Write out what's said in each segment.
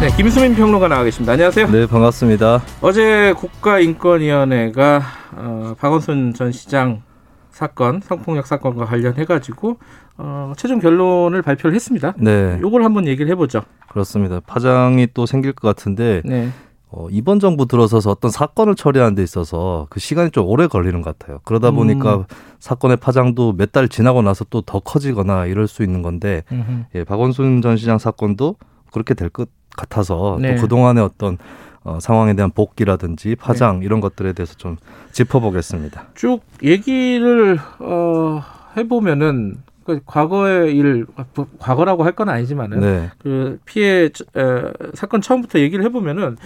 네, 김수민 평론가 나와 계십니다. 안녕하세요. 네, 반갑습니다. 어제 국가인권위원회가 어, 박원순 전 시장 사건, 성폭력 사건과 관련해 가지고 어, 최종 결론을 발표를 했습니다. 네. 요걸 한번 얘기를 해보죠. 그렇습니다. 파장이 또 생길 것 같은데 네. 어, 이번 정부 들어서서 어떤 사건을 처리하는 데 있어서 그 시간이 좀 오래 걸리는 것 같아요. 그러다 음. 보니까 사건의 파장도 몇 달 지나고 나서 또 더 커지거나 이럴 수 있는 건데 음흠. 예, 박원순 전 시장 사건도 그렇게 될 것 같아서 네. 또 그동안의 어떤 어, 상황에 대한 복귀라든지 파장 네. 이런 것들에 대해서 좀 짚어보겠습니다. 쭉 얘기를 어, 해보면은 그 과거의 일, 과거라고 할 건 아니지만은 네. 그 피해 에, 사건 처음부터 얘기를 해보면은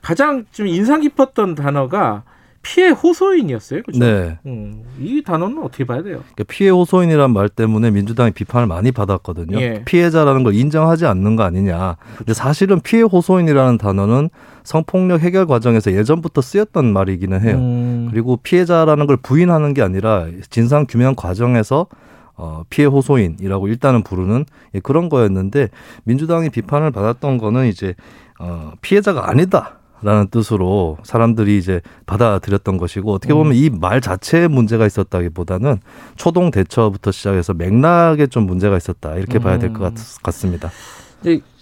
가장 좀 인상 깊었던 단어가 피해 호소인이었어요. 그죠? 네. 음, 이 단어는 어떻게 봐야 돼요? 그러니까 피해 호소인이란 말 때문에 민주당이 비판을 많이 받았거든요. 예. 피해자라는 걸 인정하지 않는 거 아니냐. 근데 사실은 피해 호소인이라는 단어는 성폭력 해결 과정에서 예전부터 쓰였던 말이기는 해요. 음, 그리고 피해자라는 걸 부인하는 게 아니라 진상 규명 과정에서 어, 피해 호소인이라고 일단은 부르는 예, 그런 거였는데 민주당이 비판을 받았던 거는 이제 어, 피해자가 아니다. 라는 뜻으로 사람들이 이제 받아들였던 것이고 어떻게 보면 이 말 자체에 문제가 있었다기보다는 초동 대처부터 시작해서 맥락에 좀 문제가 있었다 이렇게 봐야 될것 음. 같습니다.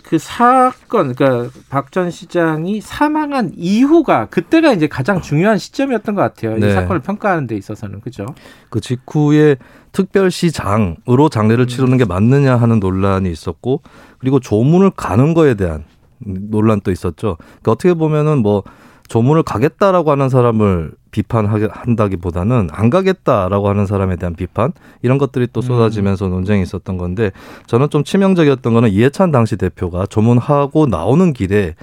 그 사건, 그러니까 박 전 시장이 사망한 이후가 그때가 이제 가장 중요한 시점이었던 것 같아요. 이 네. 사건을 평가하는 데 있어서는 그죠? 그 직후에 특별시장으로 장례를 치르는 게 맞느냐 하는 논란이 있었고 그리고 조문을 가는 거에 대한 논란도 있었죠. 그러니까 어떻게 보면은 뭐 조문을 가겠다라고 하는 사람을 비판한다기보다는 안 가겠다라고 하는 사람에 대한 비판 이런 것들이 또 쏟아지면서 논쟁이 있었던 건데 저는 좀 치명적이었던 거는 이해찬 당시 대표가 조문하고 나오는 길에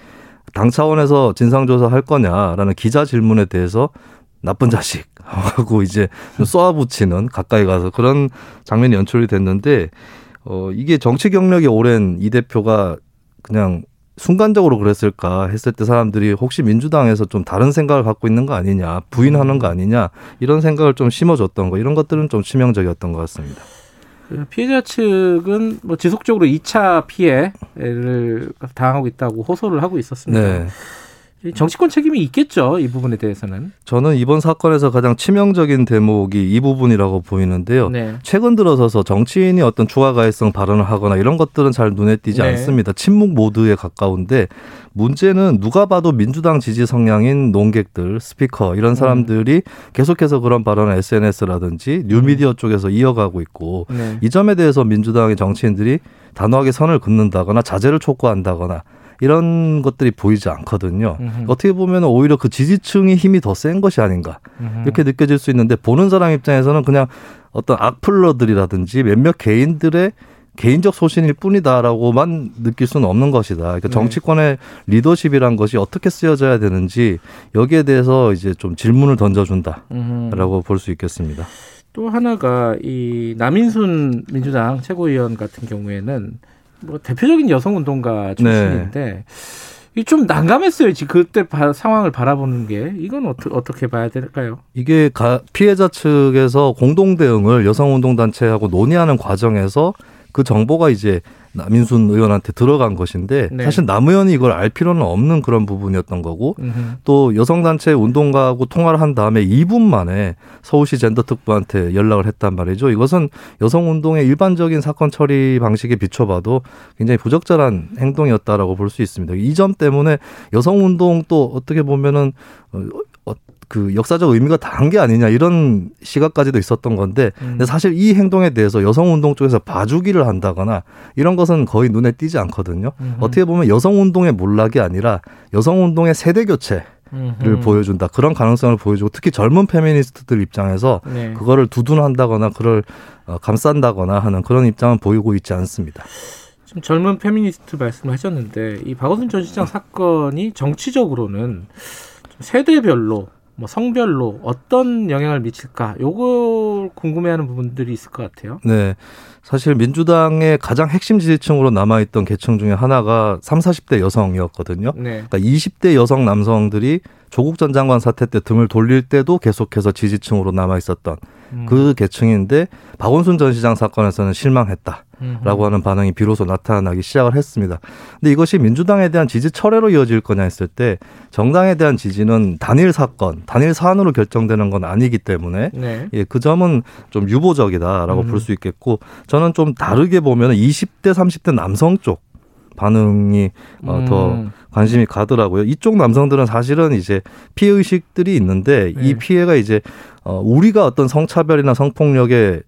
당 차원에서 진상조사 할 거냐라는 기자 질문에 대해서 나쁜 자식 하고 이제 좀 쏘아붙이는 가까이 가서 그런 장면이 연출이 됐는데 어 이게 정치 경력이 오랜 이 대표가 그냥 순간적으로 그랬을까 했을 때 사람들이 혹시 민주당에서 좀 다른 생각을 갖고 있는 거 아니냐 부인하는 거 아니냐 이런 생각을 좀 심어줬던 거 이런 것들은 좀 치명적이었던 것 같습니다. 그 피해자 측은 뭐 지속적으로 2차 피해를 당하고 있다고 호소를 하고 있었습니다. 네. 이 정치권 책임이 있겠죠. 이 부분에 대해서는. 저는 이번 사건에서 가장 치명적인 대목이 이 부분이라고 보이는데요. 네. 최근 들어서서 정치인이 어떤 추가 가해성 발언을 하거나 이런 것들은 잘 눈에 띄지 네. 않습니다. 침묵 모드에 가까운데 문제는 누가 봐도 민주당 지지 성향인 농객들, 스피커 이런 사람들이 계속해서 그런 발언을 SNS라든지 뉴미디어 쪽에서 이어가고 있고 네. 이 점에 대해서 민주당의 정치인들이 단호하게 선을 긋는다거나 자제를 촉구한다거나 이런 것들이 보이지 않거든요. 음흠. 어떻게 보면 오히려 그 지지층이 힘이 더 센 것이 아닌가 음흠. 이렇게 느껴질 수 있는데 보는 사람 입장에서는 그냥 어떤 악플러들이라든지 몇몇 개인들의 개인적 소신일 뿐이다라고만 느낄 수는 없는 것이다. 그러니까 네. 정치권의 리더십이란 것이 어떻게 쓰여져야 되는지 여기에 대해서 이제 좀 질문을 던져준다라고. 볼 수 있겠습니다. 또 하나가 이 남인순 민주당 최고위원 같은 경우에는 뭐 대표적인 여성 운동가 출신인데 이좀 난감했어요. 지금 그때 바- 상황을 바라보는 게 이건 어떻게 어떻게 봐야 될까요? 이게 가- 피해자 측에서 공동 대응을 여성 운동 단체하고 논의하는 과정에서 그 정보가 이제 남인순 의원한테 들어간 것인데 네. 사실 남 의원이 이걸 알 필요는 없는 그런 부분이었던 거고 음흠. 또 여성단체 운동가하고 통화를 한 다음에 2분 만에 서울시 젠더특보한테 연락을 했단 말이죠. 이것은 여성운동의 일반적인 사건 처리 방식에 비춰봐도 굉장히 부적절한 행동이었다라고 볼 수 있습니다. 이 점 때문에 여성운동 또 어떻게 보면은 어, 어, 그 역사적 의미가 다한 게 아니냐 이런 시각까지도 있었던 건데 음. 근데 사실 이 행동에 대해서 여성 운동 쪽에서 봐주기를 한다거나 이런 것은 거의 눈에 띄지 않거든요. 음흠. 어떻게 보면 여성 운동의 몰락이 아니라 여성 운동의 세대 교체를 음흠. 보여준다. 그런 가능성을 보여주고 특히 젊은 페미니스트들 입장에서 네. 그거를 두둔한다거나 그걸 어, 감싼다거나 하는 그런 입장은 보이고 있지 않습니다. 좀 젊은 페미니스트 말씀하셨는데 이 박원순 전 시장 사건이 정치적으로는 좀 세대별로 뭐 성별로 어떤 영향을 미칠까 요걸 궁금해하는 부분들이 있을 것 같아요. 네. 사실 민주당의 가장 핵심 지지층으로 남아있던 계층 중에 하나가 3, 40대 여성이었거든요. 네. 그러니까 20대 여성 남성들이 조국 전 장관 사태 때 등을 돌릴 때도 계속해서 지지층으로 남아 있었던 음. 그 계층인데 박원순 전 시장 사건에서는 실망했다. 음. 라고 하는 반응이 비로소 나타나기 시작을 했습니다. 근데 이것이 민주당에 대한 지지 철회로 이어질 거냐 했을 때 정당에 대한 지지는 단일 사건, 단일 사안으로 결정되는 건 아니기 때문에 네. 예, 그 점은 좀 유보적이다라고 음. 볼수 있겠고 저는 좀 다르게 보면 20대, 30대 남성 쪽 반응이 어, 더 음. 관심이 가더라고요. 이쪽 남성들은 사실은 이제 피해 의식들이 있는데 네. 이 피해가 이제 어 우리가 어떤 성차별이나 성폭력의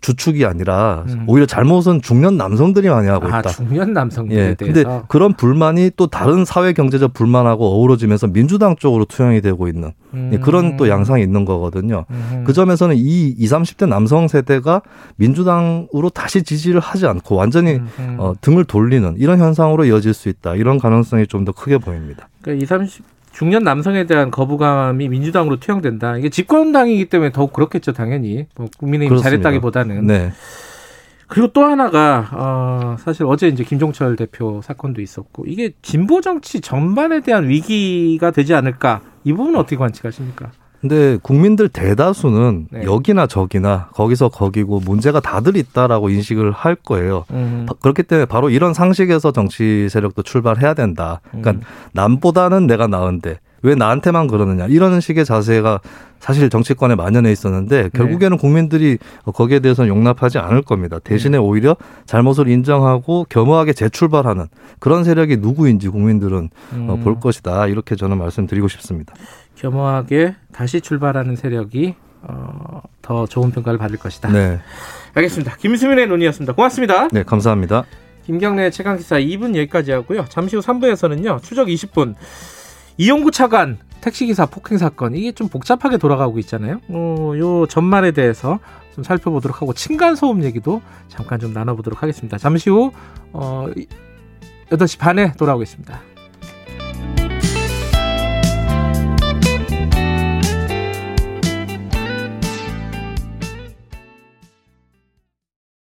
주축이 아니라 음. 오히려 잘못은 중년 남성들이 많이 하고 아 있다. 중년 남성들에 예. 대해서 근데 그런 불만이 또 다른 사회 경제적 불만하고 어우러지면서 민주당 쪽으로 투영이 되고 있는 예, 그런 또 양상이 있는 거거든요. 음. 그 점에서는 이 20, 30대 남성 세대가 민주당으로 다시 지지를 하지 않고 완전히 음, 음. 어, 등을 돌리는 이런 현상으로 이어질 수 있다. 이런 가능성이 좀 더 크게 보입니다. 그러니까 20, 30 중년 남성에 대한 거부감이 민주당으로 투영된다. 이게 집권당이기 때문에 더욱 그렇겠죠, 당연히. 뭐 국민의힘 그렇습니다. 잘했다기보다는. 네. 그리고 또 하나가 어, 사실 어제 이제 김종철 대표 사건도 있었고 이게 진보 정치 전반에 대한 위기가 되지 않을까? 이 부분은 어떻게 관측하십니까? 근데 국민들 대다수는 네. 여기나 저기나 거기서 거기고 문제가 다들 있다라고 인식을 할 거예요. 음, 바- 그렇기 때문에 바로 이런 상식에서 정치 세력도 출발해야 된다. 그러니까 음. 남보다는 내가 나은데 왜 나한테만 그러느냐 이런 식의 자세가 사실 정치권에 만연해 있었는데 결국에는 국민들이 거기에 대해서는 용납하지 않을 겁니다. 대신에 오히려 잘못을 인정하고 겸허하게 재출발하는 그런 세력이 누구인지 국민들은 어, 음, 볼 것이다 이렇게 저는 말씀드리고 싶습니다. 겸허하게 다시 출발하는 세력이 어, 더 좋은 평가를 받을 것이다. 네, 알겠습니다. 김수민의 논의였습니다. 고맙습니다. 네 감사합니다. 김경래 최강 기사 2분 여기까지 하고요. 잠시 후 3부에서는요. 추적 20분 이용구 차관 택시기사 폭행 사건 이게 좀 복잡하게 돌아가고 있잖아요. 어, 요 전말에 대해서 좀 살펴보도록 하고 층간 소음 얘기도 잠깐 좀 나눠보도록 하겠습니다. 잠시 후 어, 8시 반에 돌아오겠습니다.